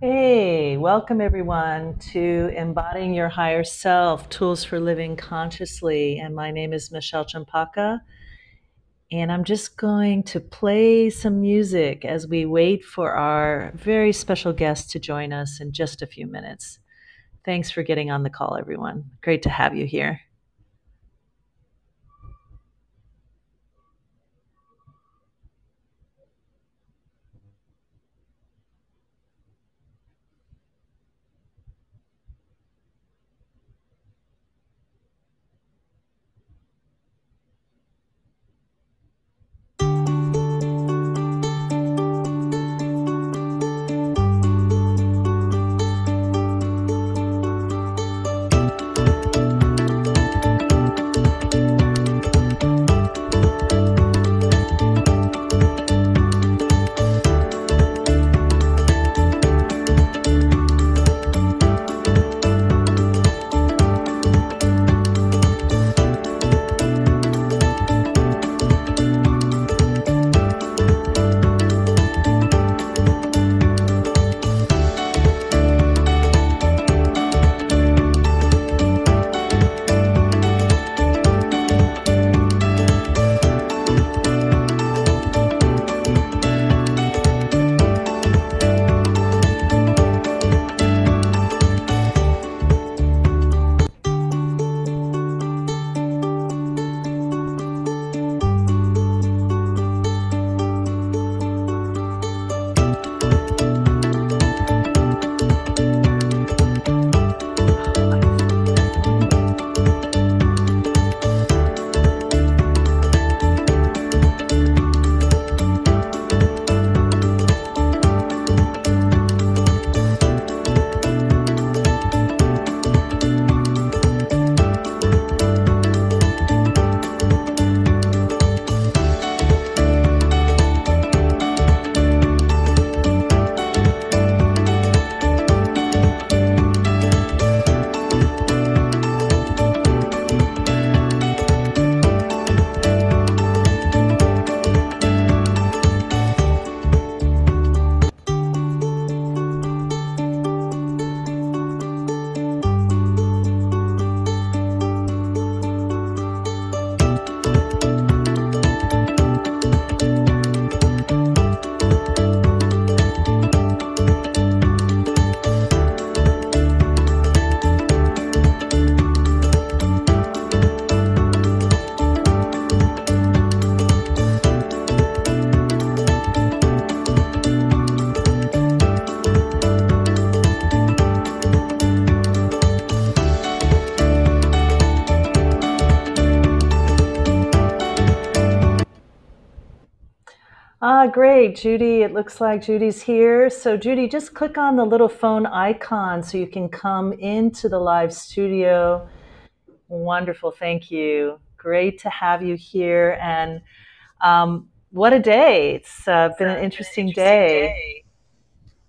Hey, welcome everyone to Embodying Your Higher Self Tools for Living Consciously. And my name is Michelle Champaka. And I'm just going to play some music as we wait for our very special guest to join us in just a few minutes. Thanks for getting on the call, everyone. Great to have you here. Great, Judy. It looks like Judy's here. So, Judy, just click on the little phone icon so you can come into the live studio. Wonderful. Thank you. Great to have you here. And um, what a day. It's uh, been an interesting day.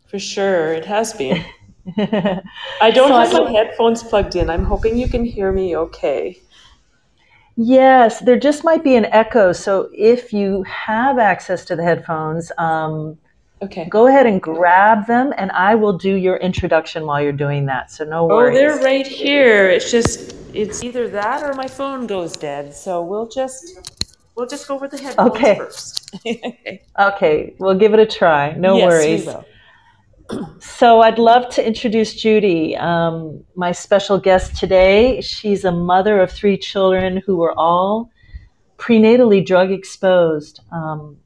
For sure, it has been. I don't so, have my headphones plugged in. I'm hoping you can hear me okay. Yes, there just might be an echo. So if you have access to the headphones, um, Okay. go ahead and grab them, and I will do your introduction while you're doing that. So no worries. Oh, they're right here. It's just it's either that or my phone goes dead. So we'll just we'll just go with the headphones Okay. first. Okay, we'll give it a try. No yes, worries. So I'd love to introduce Judy, um, my special guest today. She's a mother of three children who were all prenatally drug exposed. Um,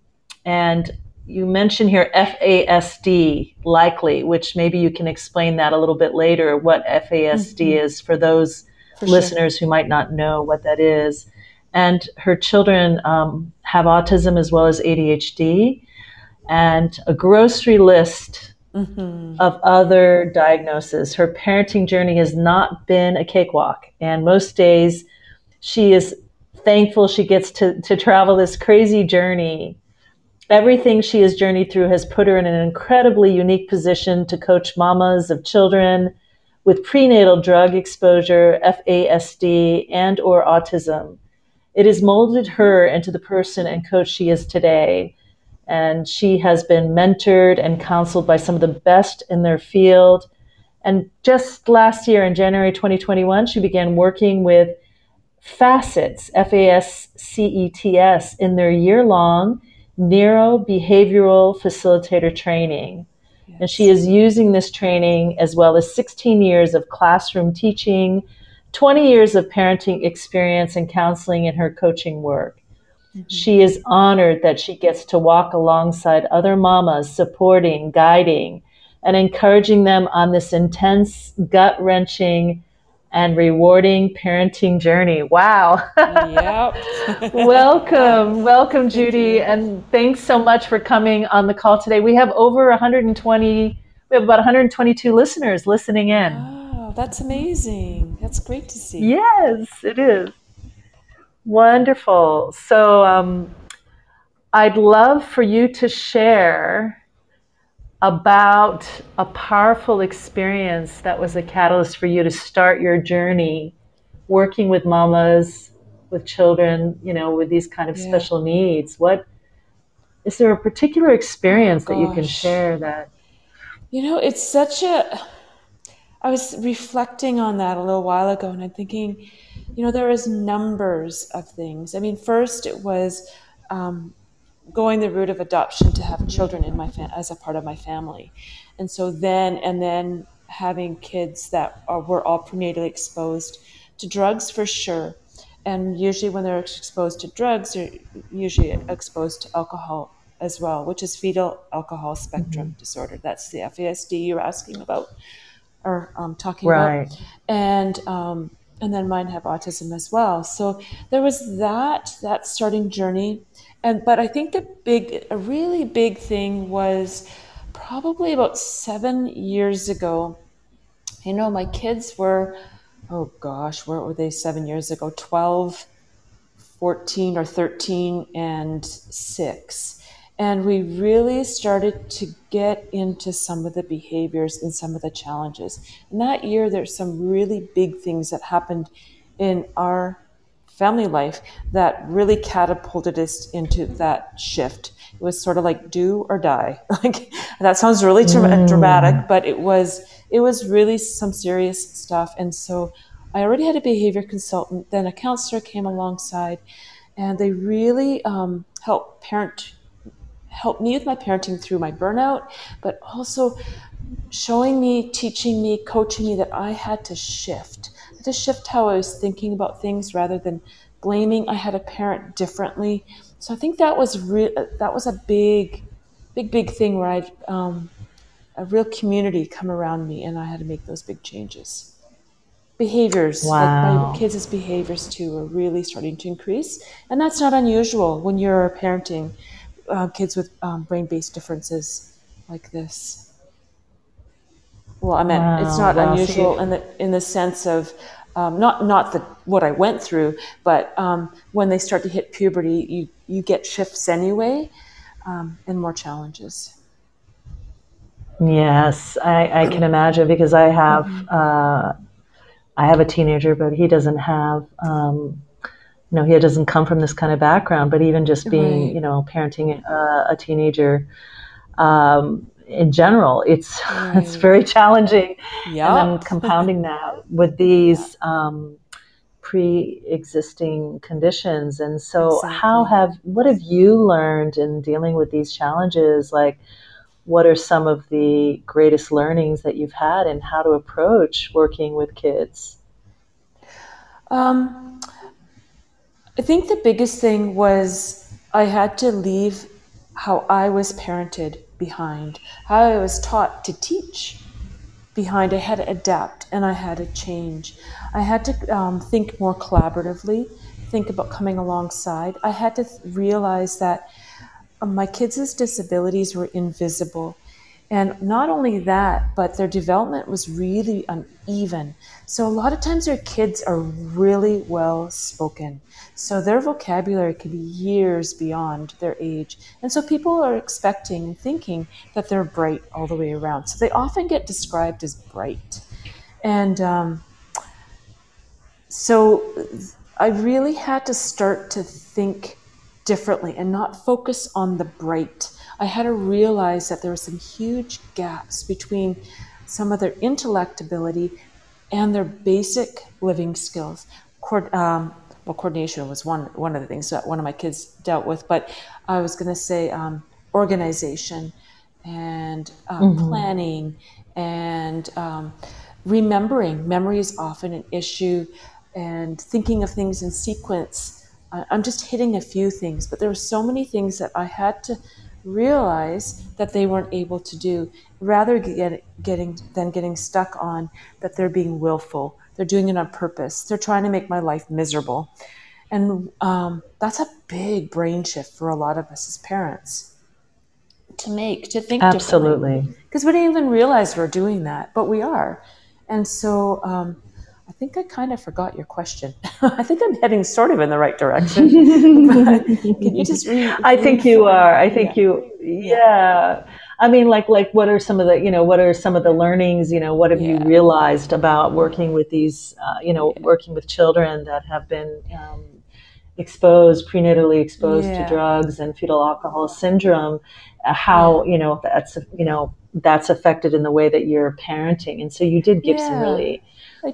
and you mentioned here FASD, likely, which maybe you can explain that a little bit later, what FASD is for those For sure. listeners who might not know what that is. And her children um, have autism as well as ADHD, and a grocery list hmm of other diagnoses. Her parenting journey has not been a cakewalk, and most days she is thankful she gets to, to travel this crazy journey. Everything she has journeyed through has put her in an incredibly unique position to coach mamas of children with prenatal drug exposure, FASD, and or autism. It has molded her into the person and coach she is today. And she has been mentored and counseled by some of the best in their field. And just last year, in January 2021, she began working with FASCETS, F A S C E T S, in their year long neurobehavioral facilitator training. Yes. And she is using this training as well as 16 years of classroom teaching, 20 years of parenting experience and counseling in her coaching work. Mm-hmm. She is honored that she gets to walk alongside other mamas, supporting, guiding, and encouraging them on this intense, gut wrenching, and rewarding parenting journey. Wow. Yep. welcome. Welcome, Judy. And thanks so much for coming on the call today. We have over 120, we have about 122 listeners listening in. Wow, that's amazing. That's great to see. Yes, it is. Wonderful. So um, I'd love for you to share about a powerful experience that was a catalyst for you to start your journey working with mamas, with children, you know, with these kind of yeah. special needs. What is there a particular experience oh, that you can share that? You know, it's such a. I was reflecting on that a little while ago, and I'm thinking, you know, there is numbers of things. I mean, first it was um, going the route of adoption to have children in my fam- as a part of my family, and so then and then having kids that are, were all prenatally exposed to drugs for sure, and usually when they're exposed to drugs, they're usually exposed to alcohol as well, which is fetal alcohol spectrum mm-hmm. disorder. That's the FASD you're asking about or um, talking right. about, and um, and then mine have autism as well. So there was that that starting journey and but I think the big, a really big thing was probably about seven years ago. You know, my kids were, oh gosh, where were they seven years ago? 12, 14 or 13 and six. And we really started to get into some of the behaviors and some of the challenges. And that year, there's some really big things that happened in our family life that really catapulted us into that shift. It was sort of like do or die. Like that sounds really tra- mm. dramatic, but it was it was really some serious stuff. And so I already had a behavior consultant. Then a counselor came alongside, and they really um, helped parent helped me with my parenting through my burnout, but also showing me, teaching me, coaching me that I had to shift to shift how I was thinking about things rather than blaming I had a parent differently. So I think that was re- that was a big, big, big thing where I um, a real community come around me, and I had to make those big changes. Behaviors, wow. like my kids' behaviors too, are really starting to increase, and that's not unusual when you're parenting uh, kids with um, brain-based differences like this. Well, I meant wow, it's not wow. unusual in the in the sense of um, not not the what I went through, but um, when they start to hit puberty, you you get shifts anyway, um, and more challenges. Yes, I, I can imagine because I have mm-hmm. uh, I have a teenager, but he doesn't have. You know, he doesn't come from this kind of background, but even just being, right. you know, parenting a, a teenager, um, in general, it's right. it's very challenging. Yep. And then compounding that with these um, pre-existing conditions. And so, exactly. how have what have you learned in dealing with these challenges? Like, what are some of the greatest learnings that you've had in how to approach working with kids? Um, I think the biggest thing was I had to leave how I was parented behind, how I was taught to teach behind. I had to adapt and I had to change. I had to um, think more collaboratively, think about coming alongside. I had to th- realize that um, my kids' disabilities were invisible and not only that, but their development was really uneven. So a lot of times their kids are really well spoken. So their vocabulary can be years beyond their age. And so people are expecting and thinking that they're bright all the way around. So they often get described as bright. And um, so I really had to start to think differently and not focus on the bright. I had to realize that there were some huge gaps between some of their intellect ability and their basic living skills. Um, well, coordination was one one of the things that one of my kids dealt with, but I was going to say um, organization and uh, mm-hmm. planning and um, remembering. Memory is often an issue, and thinking of things in sequence. I'm just hitting a few things, but there were so many things that I had to realize that they weren't able to do, rather get, getting than getting stuck on that they're being willful. They're doing it on purpose. They're trying to make my life miserable, and um, that's a big brain shift for a lot of us as parents to make to think absolutely because we didn't even realize we're doing that, but we are. And so um, I think I kind of forgot your question. I think I'm heading sort of in the right direction. can you just read? I think you are. I think yeah. you. Yeah. I mean, like, like, what are some of the, you know, what are some of the learnings? You know, what have yeah. you realized about working with these, uh, you know, working with children that have been um, exposed, prenatally exposed to drugs and fetal alcohol syndrome? Uh, how you know that's you know that's affected in the way that you're parenting. And so you did give yeah, some really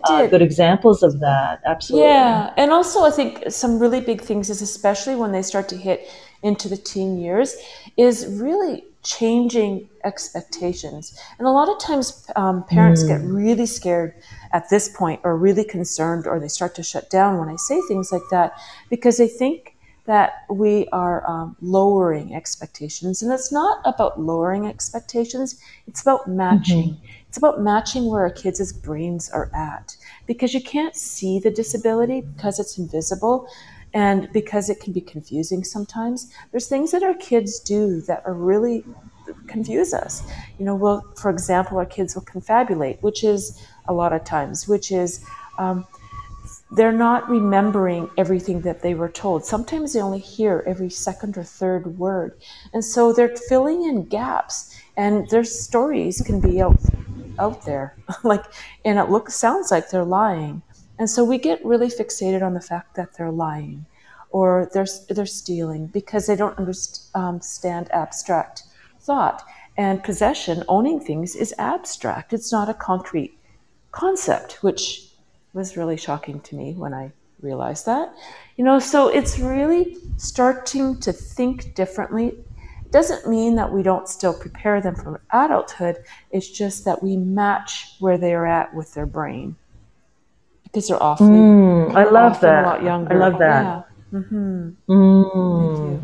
uh, good examples of that. Absolutely. Yeah. And also, I think some really big things is especially when they start to hit into the teen years, is really changing expectations. And a lot of times, um, parents mm. get really scared at this point, or really concerned, or they start to shut down when I say things like that because they think that we are um, lowering expectations. And it's not about lowering expectations, it's about matching. Mm-hmm. It's about matching where our kids' brains are at because you can't see the disability because it's invisible and because it can be confusing sometimes. There's things that our kids do that are really confuse us. You know, well, for example, our kids will confabulate, which is a lot of times, which is um, they're not remembering everything that they were told. Sometimes they only hear every second or third word. And so they're filling in gaps and their stories can be out out there. like and it looks sounds like they're lying. And so we get really fixated on the fact that they're lying or they're they're stealing because they don't understand um, abstract thought. And possession, owning things, is abstract. It's not a concrete concept, which was really shocking to me when I realized that. You know, so it's really starting to think differently. It doesn't mean that we don't still prepare them for adulthood. It's just that we match where they're at with their brain because they're often. Mm, I love that. A lot younger. I love that. Yeah. Mm-hmm. Mm.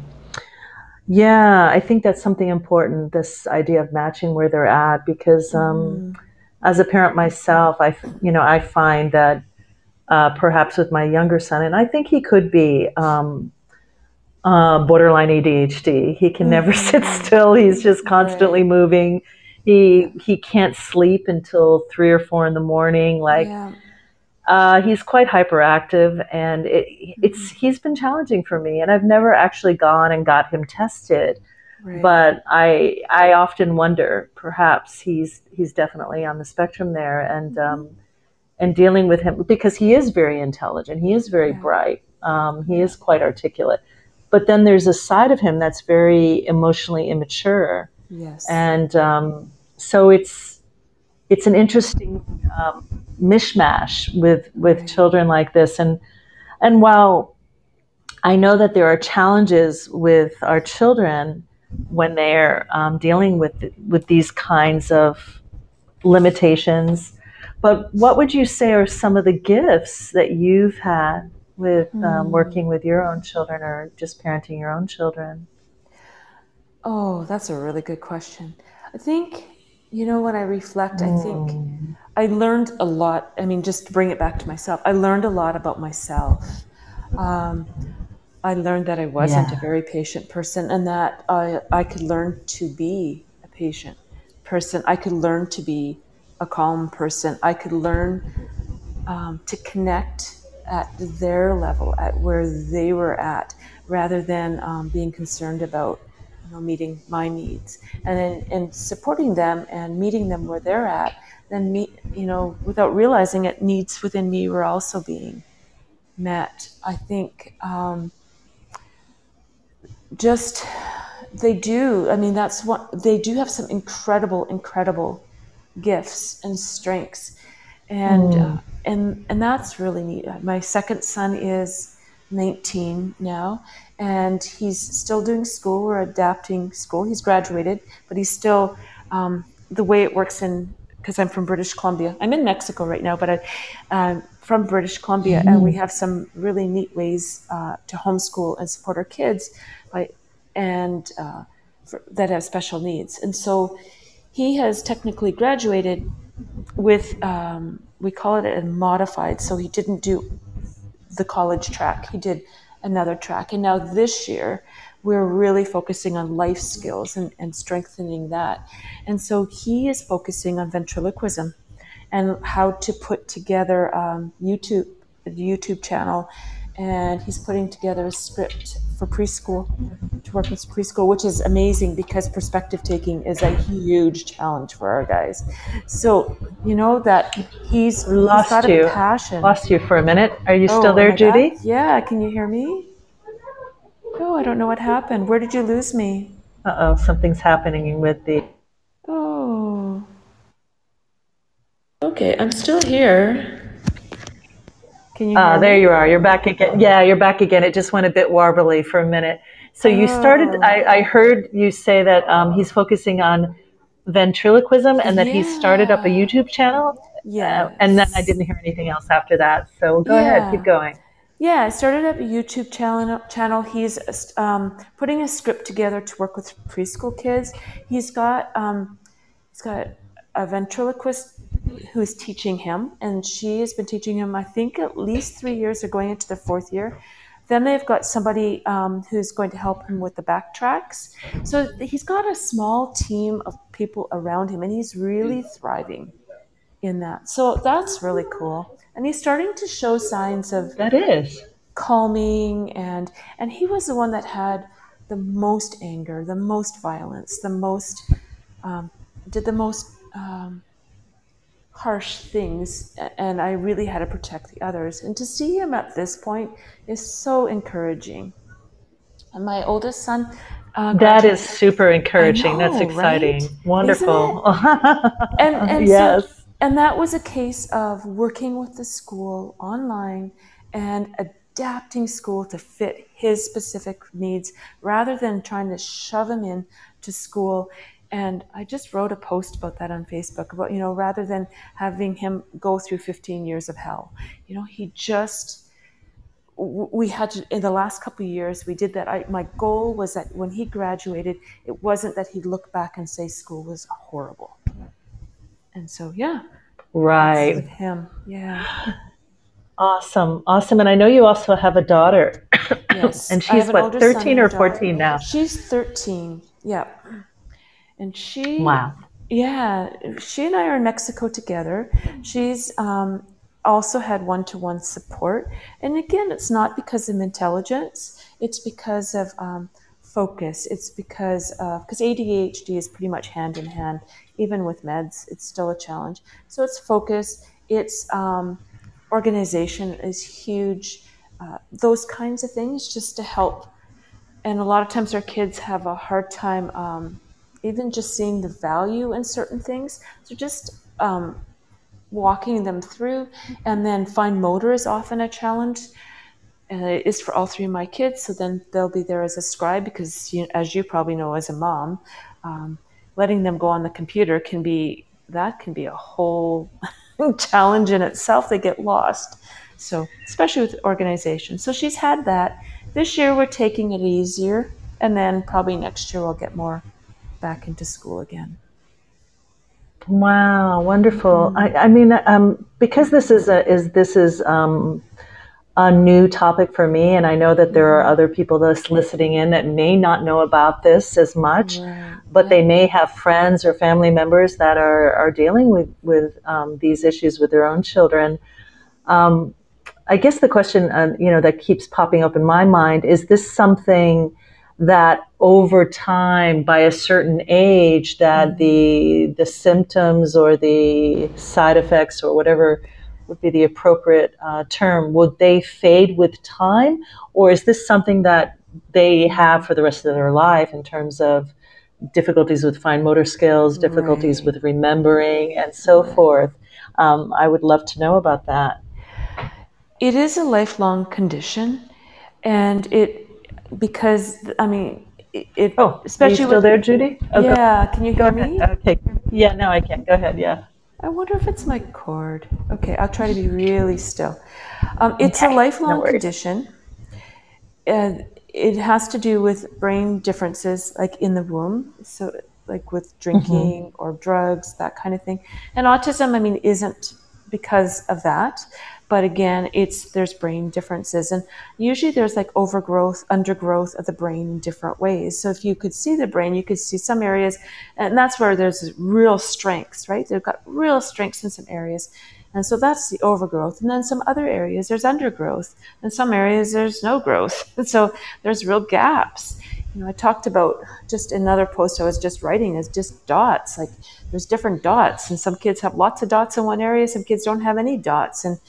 Yeah, I think that's something important. This idea of matching where they're at, because um, mm as a parent myself, I you know I find that uh, perhaps with my younger son, and I think he could be um, uh, borderline ADHD. He can never sit still. He's just constantly right. moving. He he can't sleep until three or four in the morning. Like yeah. uh, he's quite hyperactive, and it, it's mm-hmm. he's been challenging for me. And I've never actually gone and got him tested but I I often wonder perhaps he's he's definitely on the spectrum there and mm-hmm. um, and dealing with him because he is very intelligent. He is very yeah. bright. Um, he is quite articulate. But then there's a side of him that's very emotionally immature. Yes. And um, so it's it's an interesting um, mishmash with with right. children like this. And and while I know that there are challenges with our children when they're um, dealing with with these kinds of limitations. But what would you say are some of the gifts that you've had with um, mm. working with your own children or just parenting your own children? Oh, that's a really good question. I think, you know, when I reflect, mm. I think mm. I learned a lot. I mean, just to bring it back to myself, I learned a lot about myself. Um, I learned that I wasn't yeah. a very patient person and that I, I could learn to be a patient person. I could learn to be a calm person. I could learn um, to connect at their level, at where they were at, rather than um, being concerned about you know, meeting my needs. And then and supporting them and meeting them where they're at, then meet, you know, without realizing it, needs within me were also being met. I think um, just they do. I mean, that's what they do have some incredible, incredible gifts and strengths, and mm. uh, and and that's really neat. My second son is 19 now, and he's still doing school. We're adapting school. He's graduated, but he's still um, the way it works in because I'm from British Columbia. I'm in Mexico right now, but I, am from British Columbia, mm-hmm. and we mm. have some really neat ways uh, to homeschool and support our kids by and uh, for, that have special needs. And so he has technically graduated with, um, we call it a modified. So he didn't do the college track, he did another track. And now this year, we're really focusing on life skills and, and strengthening that. And so he is focusing on ventriloquism and how to put together um, YouTube YouTube channel and he's putting together a script for preschool to work with preschool, which is amazing because perspective taking is a huge challenge for our guys. So you know that he's lost he's got you. A passion. Lost you for a minute. Are you oh, still there, Judy? God. Yeah. Can you hear me? Oh, I don't know what happened. Where did you lose me? Uh oh, something's happening with the. Oh. Okay, I'm still here. Can you? Ah, there me? you are. You're back again. Yeah, you're back again. It just went a bit warbly for a minute. So you started. Oh. I, I, heard you say that um, he's focusing on ventriloquism and that yeah. he started up a YouTube channel. Yeah. Uh, and then I didn't hear anything else after that. So go yeah. ahead, keep going. Yeah, I started up a YouTube channel. Channel. He's um, putting a script together to work with preschool kids. He's got um, he's got a ventriloquist who is teaching him, and she has been teaching him, I think, at least three years. They're going into the fourth year. Then they've got somebody um, who's going to help him with the backtracks. So he's got a small team of people around him, and he's really thriving in that. So that's really cool. And he's starting to show signs of that is calming, and and he was the one that had the most anger, the most violence, the most um, did the most um, harsh things, and I really had to protect the others. And to see him at this point is so encouraging. And my oldest son. Uh, that is super encouraging. Know, That's exciting. Right? Wonderful. and, and yes. So, and that was a case of working with the school online and adapting school to fit his specific needs rather than trying to shove him in to school and I just wrote a post about that on Facebook about, you know, rather than having him go through 15 years of hell, you know, he just, we had to, in the last couple of years, we did that. I, my goal was that when he graduated, it wasn't that he'd look back and say school was horrible. And so, yeah. Right. With him. Yeah. Awesome. Awesome. And I know you also have a daughter. Yes. and she's what, 13 or 14 now? She's 13. Yeah and she wow. Yeah she and i are in mexico together. She's um, also had one-to-one support. And again it's not because of intelligence. It's because of um, focus. It's because of because adhd is pretty much hand in hand. Even with meds it's still a challenge. So it's focus. It's um, organization is huge. Uh, those kinds of things just to help. And a lot of times our kids have a hard time um, even just seeing the value in certain things. So just um, walking them through, and then fine motor is often a challenge. It is for all three of my kids. So then they'll be there as a scribe because, you, as you probably know, as a mom, um, letting them go on the computer can be that can be a whole challenge in itself. They get lost. So especially with organization. So she's had that. This year we're taking it easier, and then probably next year we'll get more back into school again. Wow, wonderful. Mm-hmm. I, I, mean, um, because this is a, is this is um, a new topic for me, and I know that there are mm-hmm. other people that's listening in that may not know about this as much, right. but they may have friends or family members that are, are dealing with with um, these issues with their own children. Um, I guess the question, uh, you know, that keeps popping up in my mind is: this something that over time by a certain age that mm-hmm. the the symptoms or the side effects or whatever would be the appropriate uh, term would they fade with time or is this something that they have for the rest of their life in terms of difficulties with fine motor skills, difficulties right. with remembering, and so right. forth. Um, I would love to know about that. It is a lifelong condition, and it because I mean it. Oh, especially still with, there, Judy? Oh, yeah, can you hear me? Okay. Yeah, no, I can't. Go ahead. Yeah. I wonder if it's my cord. Okay, I'll try to be really still. Um, it's okay, a lifelong no condition. And it has to do with brain differences, like in the womb. So, like with drinking mm-hmm. or drugs, that kind of thing. And autism, I mean, isn't because of that but again it's there's brain differences. And usually there's like overgrowth undergrowth of the brain in different ways. So if you could see the brain you could see some areas and that's where there's real strengths right? They've got real strengths in some areas. And so that's the overgrowth. And then some other areas there's undergrowth. And some areas there's no growth. And so there's real gaps. You know, I talked about just another post I was just writing is just dots. Like there's different dots, and some kids have lots of dots in one area, some kids don't have any dots, and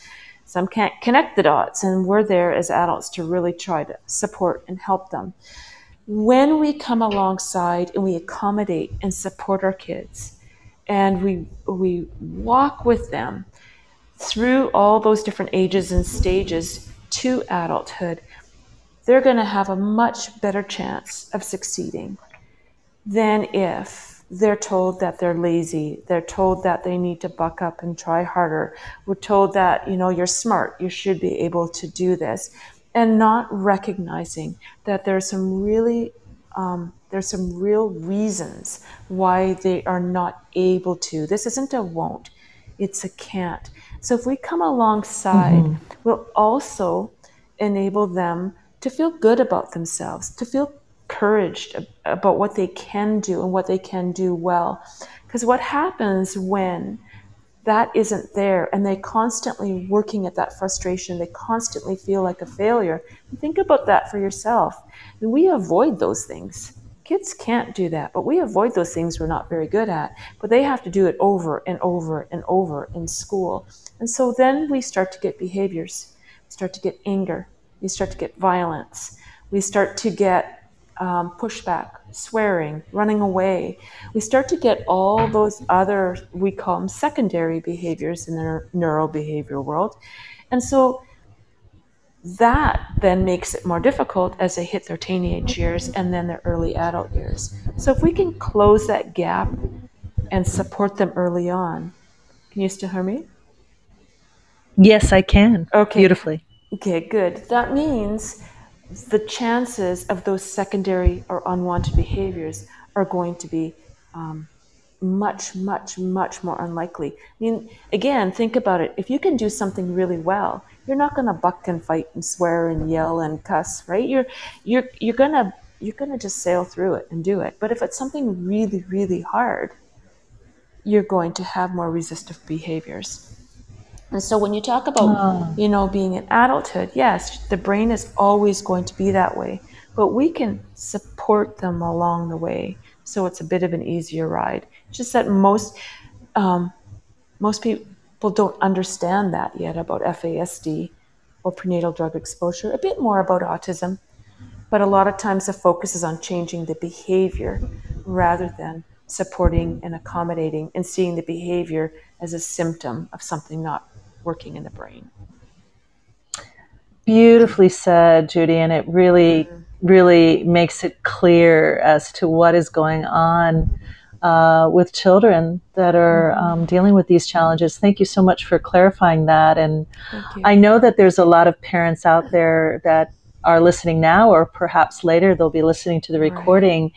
some can't connect the dots. And we're there as adults to really try to support and help them. When we come alongside and we accommodate and support our kids, and we we walk with them through all those different ages and stages to adulthood they're going to have a much better chance of succeeding than if they're told that they're lazy. They're told that they need to buck up and try harder. We're told that, you know, you're smart. You should be able to do this. And not recognizing that there's some really, um, there's some real reasons why they are not able to. This isn't a won't, it's a can't. So if we come alongside, mm-hmm. we'll also enable them to feel good about themselves, to feel encouraged about what they can do and what they can do well. Because what happens when that isn't there and they constantly working at that frustration, they constantly feel like a failure. Think about that for yourself. And we avoid those things. Kids can't do that, but we avoid those things we're not very good at. But they have to do it over and over and over in school. And so then we start to get behaviors, We start to get anger, we start to get violence. We start to get um, pushback, swearing, running away. We start to get all those other, we call them secondary behaviors in the neurobehavioral world. And so that then makes it more difficult as they hit their teenage years and then their early adult years. So if we can close that gap and support them early on, can you still hear me? Yes, I can. Okay. Beautifully. Okay, good. That means the chances of those secondary or unwanted behaviors are going to be um, much, much, much more unlikely. I mean, again, think about it. If you can do something really well, you're not going to buck and fight and swear and yell and cuss, right? You're you're you're gonna you're gonna just sail through it and do it. But if it's something really, really hard, you're going to have more resistive behaviors. And so when you talk about, oh. you know, being in adulthood, yes, the brain is always going to be that way, but we can support them along the way. So it's a bit of an easier ride. It's just that most, um, most people don't understand that yet about FASD or prenatal drug exposure, a bit more about autism. But a lot of times the focus is on changing the behavior rather than supporting and accommodating and seeing the behavior as a symptom of something not working in the brain. Beautifully said, Judy, and it really, mm-hmm. really makes it clear as to what is going on uh, with children that are mm-hmm. um, dealing with these challenges. Thank you so much for clarifying that. And I know that there's a lot of parents out there that are listening now, or perhaps later they'll be listening to the recording. Right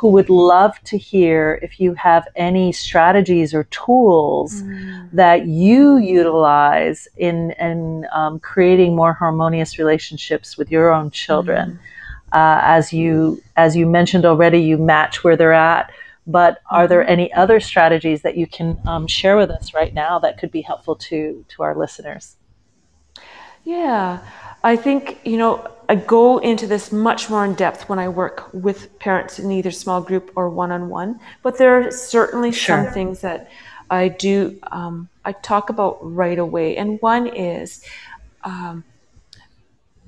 who would love to hear if you have any strategies or tools mm. that you utilize in, in um, creating more harmonious relationships with your own children. Mm. Uh, as you as you mentioned already, you match where they're at. But are there mm-hmm. any other strategies that you can um, share with us right now that could be helpful to to our listeners? Yeah, I think you know I go into this much more in depth when I work with parents in either small group or one on one. But there are certainly sure. some things that I do, um, I talk about right away. And one is um,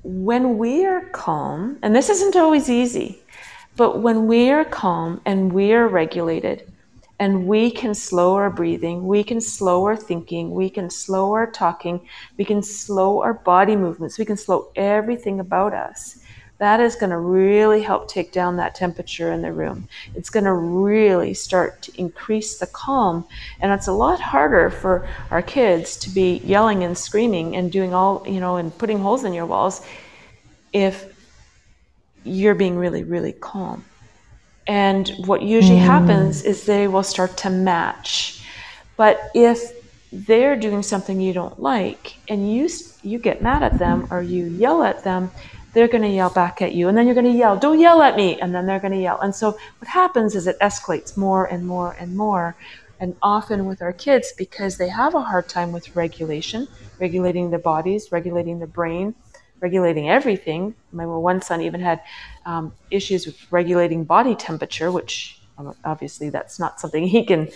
when we are calm, and this isn't always easy, but when we are calm and we are regulated, and we can slow our breathing, we can slow our thinking, we can slow our talking, we can slow our body movements, we can slow everything about us. That is going to really help take down that temperature in the room. It's going to really start to increase the calm. And it's a lot harder for our kids to be yelling and screaming and doing all, you know, and putting holes in your walls if you're being really, really calm. And what usually mm. happens is they will start to match. But if they're doing something you don't like and you you get mad at them or you yell at them, they're going to yell back at you and then you're going to yell, "Don't yell at me." And then they're going to yell. And so what happens is it escalates more and more and more. And often with our kids because they have a hard time with regulation, regulating their bodies, regulating their brain, regulating everything. My one son even had um, issues with regulating body temperature, which um, obviously that's not something he can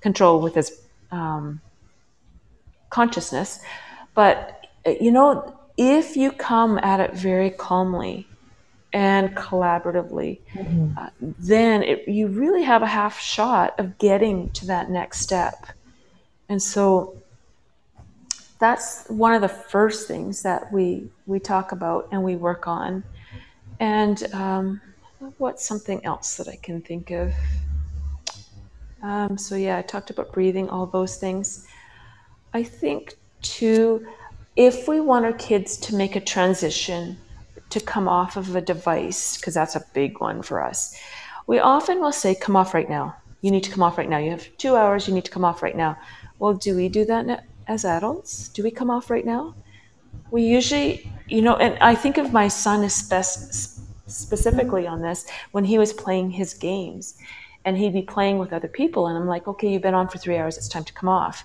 control with his um, consciousness. But, you know, if you come at it very calmly and collaboratively, mm-hmm. uh, then it, you really have a half shot of getting to that next step. And so that's one of the first things that we we talk about and we work on. And um, what's something else that I can think of? Um, so yeah, I talked about breathing, all those things. I think too, if we want our kids to make a transition to come off of a device, because that's a big one for us, we often will say, "Come off right now. You need to come off right now. You have two hours. You need to come off right now." Well, do we do that as adults? Do we come off right now? We usually, you know, and I think of my son spe- specifically on this when he was playing his games and he'd be playing with other people. And I'm like, okay, you've been on for three hours, it's time to come off,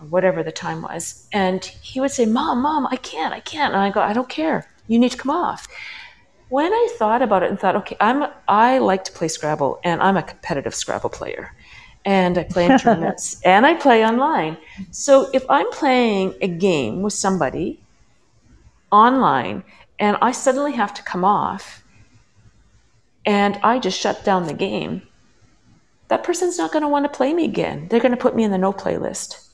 or whatever the time was. And he would say, Mom, Mom, I can't, I can't. And I go, I don't care. You need to come off. When I thought about it and thought, okay, I'm I like to play Scrabble and I'm a competitive Scrabble player and I play in tournaments and I play online. So if I'm playing a game with somebody online and I suddenly have to come off and I just shut down the game, that person's not going to want to play me again. They're going to put me in the no playlist.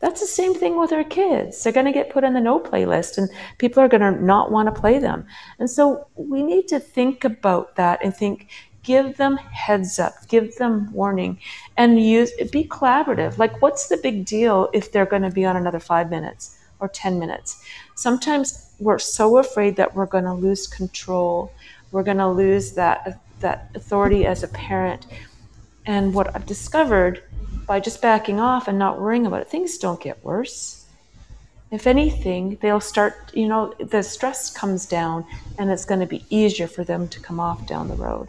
That's the same thing with our kids. They're going to get put in the no playlist and people are going to not want to play them. And so we need to think about that and think, give them heads up, give them warning, and use be collaborative. Like, what's the big deal if they're going to be on another five minutes or 10 minutes? Sometimes we're so afraid that we're going to lose control, we're going to lose that, that authority as a parent. And what I've discovered by just backing off and not worrying about it, things don't get worse. If anything, they'll start, you know, the stress comes down and it's going to be easier for them to come off down the road.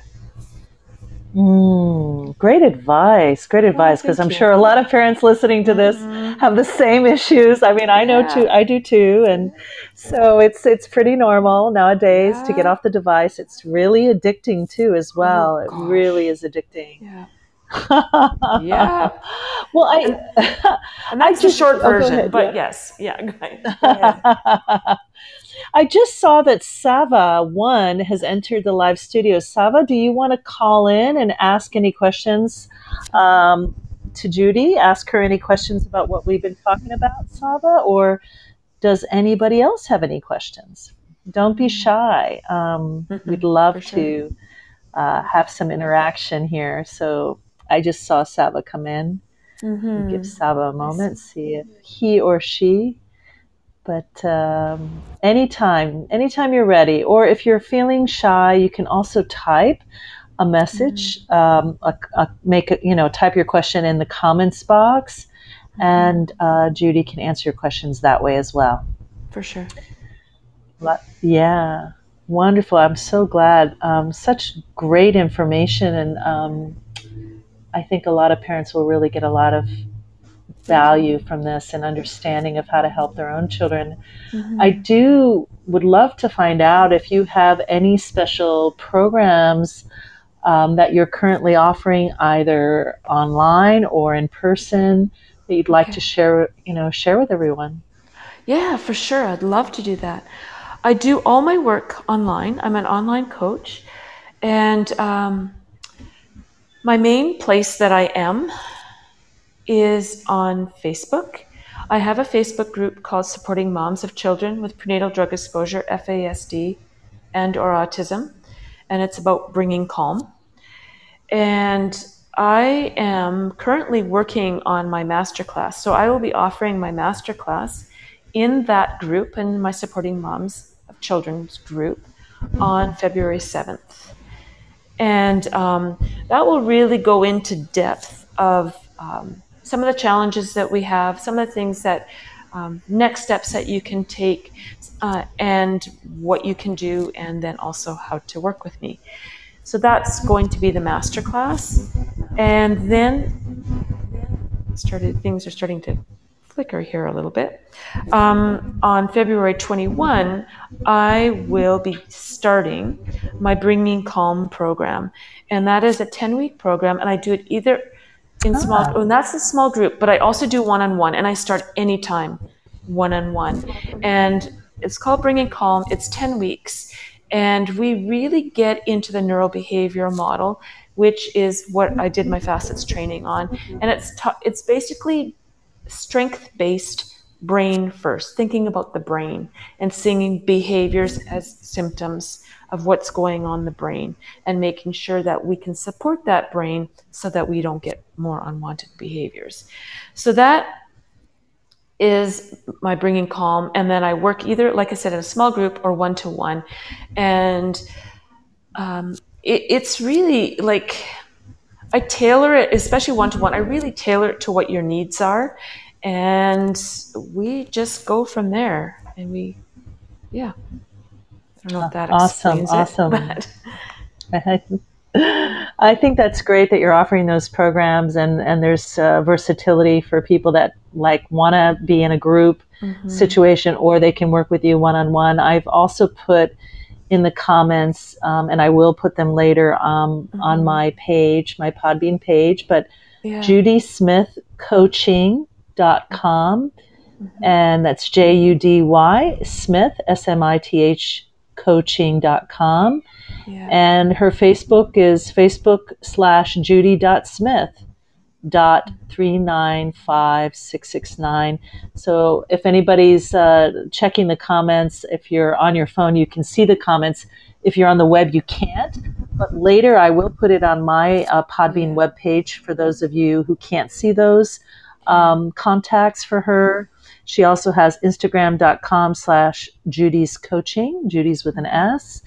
Mm, great advice. Great advice. Because I'm you. sure a lot of parents listening to this mm-hmm. have the same issues. I mean, I know too. I do too. And so it's it's pretty normal nowadays yeah. to get off the device. It's really addicting too, as oh, well. Oh, it really is addicting. Yeah. yeah. Well, I and that's I just, short version, oh, ahead, but yeah. yes, yeah. Go I just saw that Sava one has entered the live studio. Sava, do you want to call in and ask any questions um, to Judy? Ask her any questions about what we've been talking about, Sava, or does anybody else have any questions? Don't be shy. Um, mm-hmm, we'd love sure. to uh, have some interaction here. So I just saw Sava come in. Mm-hmm. Give Sava a moment, see if he or she but um, anytime, anytime you're ready, or if you're feeling shy, you can also type a message. Mm-hmm. Um, a, a, make a, you know, type your question in the comments box, mm-hmm. and uh, Judy can answer your questions that way as well. For sure. Yeah, wonderful. I'm so glad. Um, such great information, and um, I think a lot of parents will really get a lot of value from this and understanding of how to help their own children. Mm-hmm. I do would love to find out if you have any special programs um, that you're currently offering either online or in person that you'd like okay. to share you know share with everyone yeah for sure i'd love to do that I do all my work online. I'm an online coach, and um, my main place that I am is on Facebook. I have a Facebook group called Supporting Moms of Children with Prenatal Drug Exposure, FASD, and or autism, and it's about bringing calm. And I am currently working on my masterclass. So I will be offering my masterclass in that group and my Supporting Moms of Children's group on February 7th. And um, that will really go into depth of um, some of the challenges that we have, some of the things that um, next steps that you can take, uh, and what you can do, and then also how to work with me. So that's going to be the master class, and then started things are starting to flicker here a little bit. Um, on February 21, I will be starting my Bringing Calm program, and that is a 10 week program, and I do it either in small ah. oh, and that's a small group but i also do one-on-one and i start anytime one-on-one. And it's called bringing calm. It's 10 weeks and we really get into the neurobehavioral model which is what i did my FASCETS training on. And it's t- it's basically strength based brain first thinking about the brain and seeing behaviors as symptoms of what's going on in the brain and making sure that we can support that brain so that we don't get more unwanted behaviors. So that is my bringing calm. And then I work either, like I said, in a small group or one to one. And um, it, it's really like I tailor it, especially one to one, I really tailor it to what your needs are. And we just go from there. And we, yeah. I don't know if that awesome, awesome. It, I think that's great that you're offering those programs, and and there's uh, versatility for people that like want to be in a group mm-hmm. situation, or they can work with you one on one. I've also put in the comments, um, and I will put them later um, mm-hmm. on my page, my Podbean page, but yeah. judysmithcoaching.com, mm-hmm. and that's J U D Y Smith S M I T H coaching.com. Yeah. And her Facebook is Facebook slash Judy dot Smith dot three nine five six six nine. So if anybody's uh, checking the comments, if you're on your phone, you can see the comments. If you're on the web, you can't. But later, I will put it on my uh, Podbean webpage for those of you who can't see those um, contacts for her. She also has Instagram.com slash Judy's Coaching, Judy's with an S.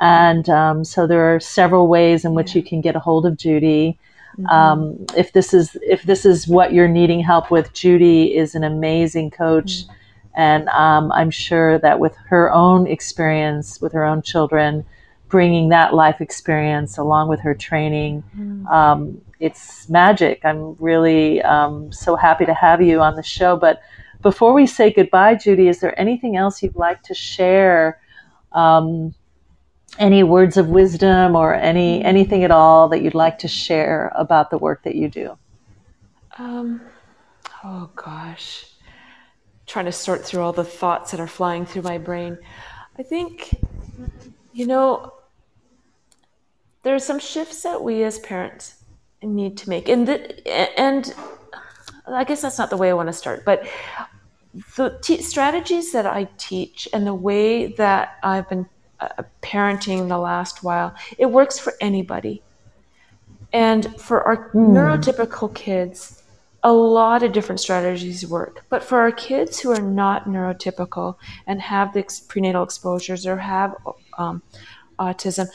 And um, so there are several ways in which you can get a hold of Judy. Mm-hmm. Um, if this is if this is what you're needing help with, Judy is an amazing coach, mm-hmm. and um, I'm sure that with her own experience with her own children, bringing that life experience along with her training, mm-hmm. it's magic. I'm really um, so happy to have you on the show, but before we say goodbye, Judy, is there anything else you'd like to share? Um, any words of wisdom or any anything at all that you'd like to share about the work that you do? Um, oh gosh, trying to sort through all the thoughts that are flying through my brain. I think, you know, there are some shifts that we as parents need to make, and the, and I guess that's not the way I want to start, but the t- strategies that I teach and the way that I've been uh, parenting the last while, it works for anybody. And for our mm. neurotypical kids, a lot of different strategies work. But for our kids who are not neurotypical and have the ex- prenatal exposures or have um, autism,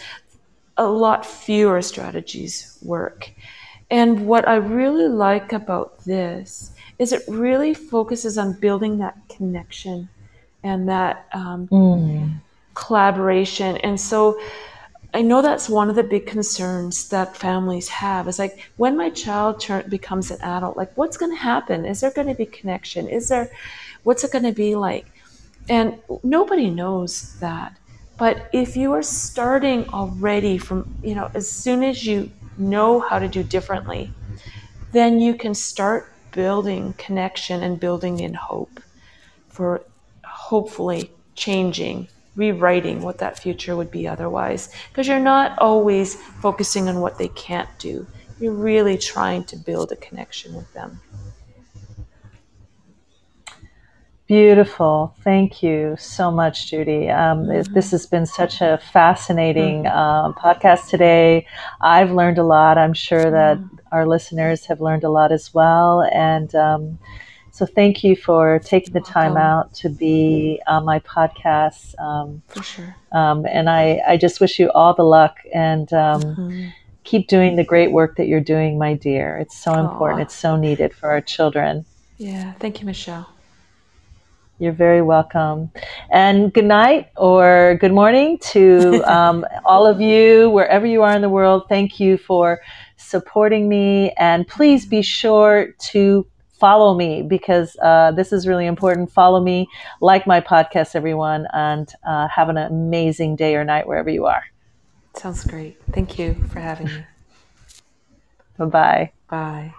a lot fewer strategies work. And what I really like about this is it really focuses on building that connection and that um, mm. collaboration. And so I know that's one of the big concerns that families have is like when my child turn, becomes an adult, like what's going to happen? Is there going to be connection? Is there, what's it going to be like? And nobody knows that. But if you are starting already from, you know, as soon as you know how to do differently, then you can start building connection and building in hope for hopefully changing rewriting what that future would be otherwise. Because you're not always focusing on what they can't do, you're really trying to build a connection with them. Beautiful. Thank you so much, Judy. Um, mm-hmm. This has been such a fascinating mm-hmm. uh, podcast today. I've learned a lot. I'm sure that mm-hmm. Our listeners have learned a lot as well. And um, so thank you for taking the time out to be on my podcast. Um, for sure. Um, and I, I just wish you all the luck and um, mm-hmm. keep doing the great work that you're doing, my dear. It's so important. Aww. It's so needed for our children. Yeah. Thank you, Michelle. You're very welcome. And good night or good morning to um, all of you, wherever you are in the world. Thank you for supporting me. And please be sure to follow me because uh, this is really important. Follow me, like my podcast, everyone, and uh, have an amazing day or night wherever you are. Sounds great. Thank you for having me. Bye-bye. Bye.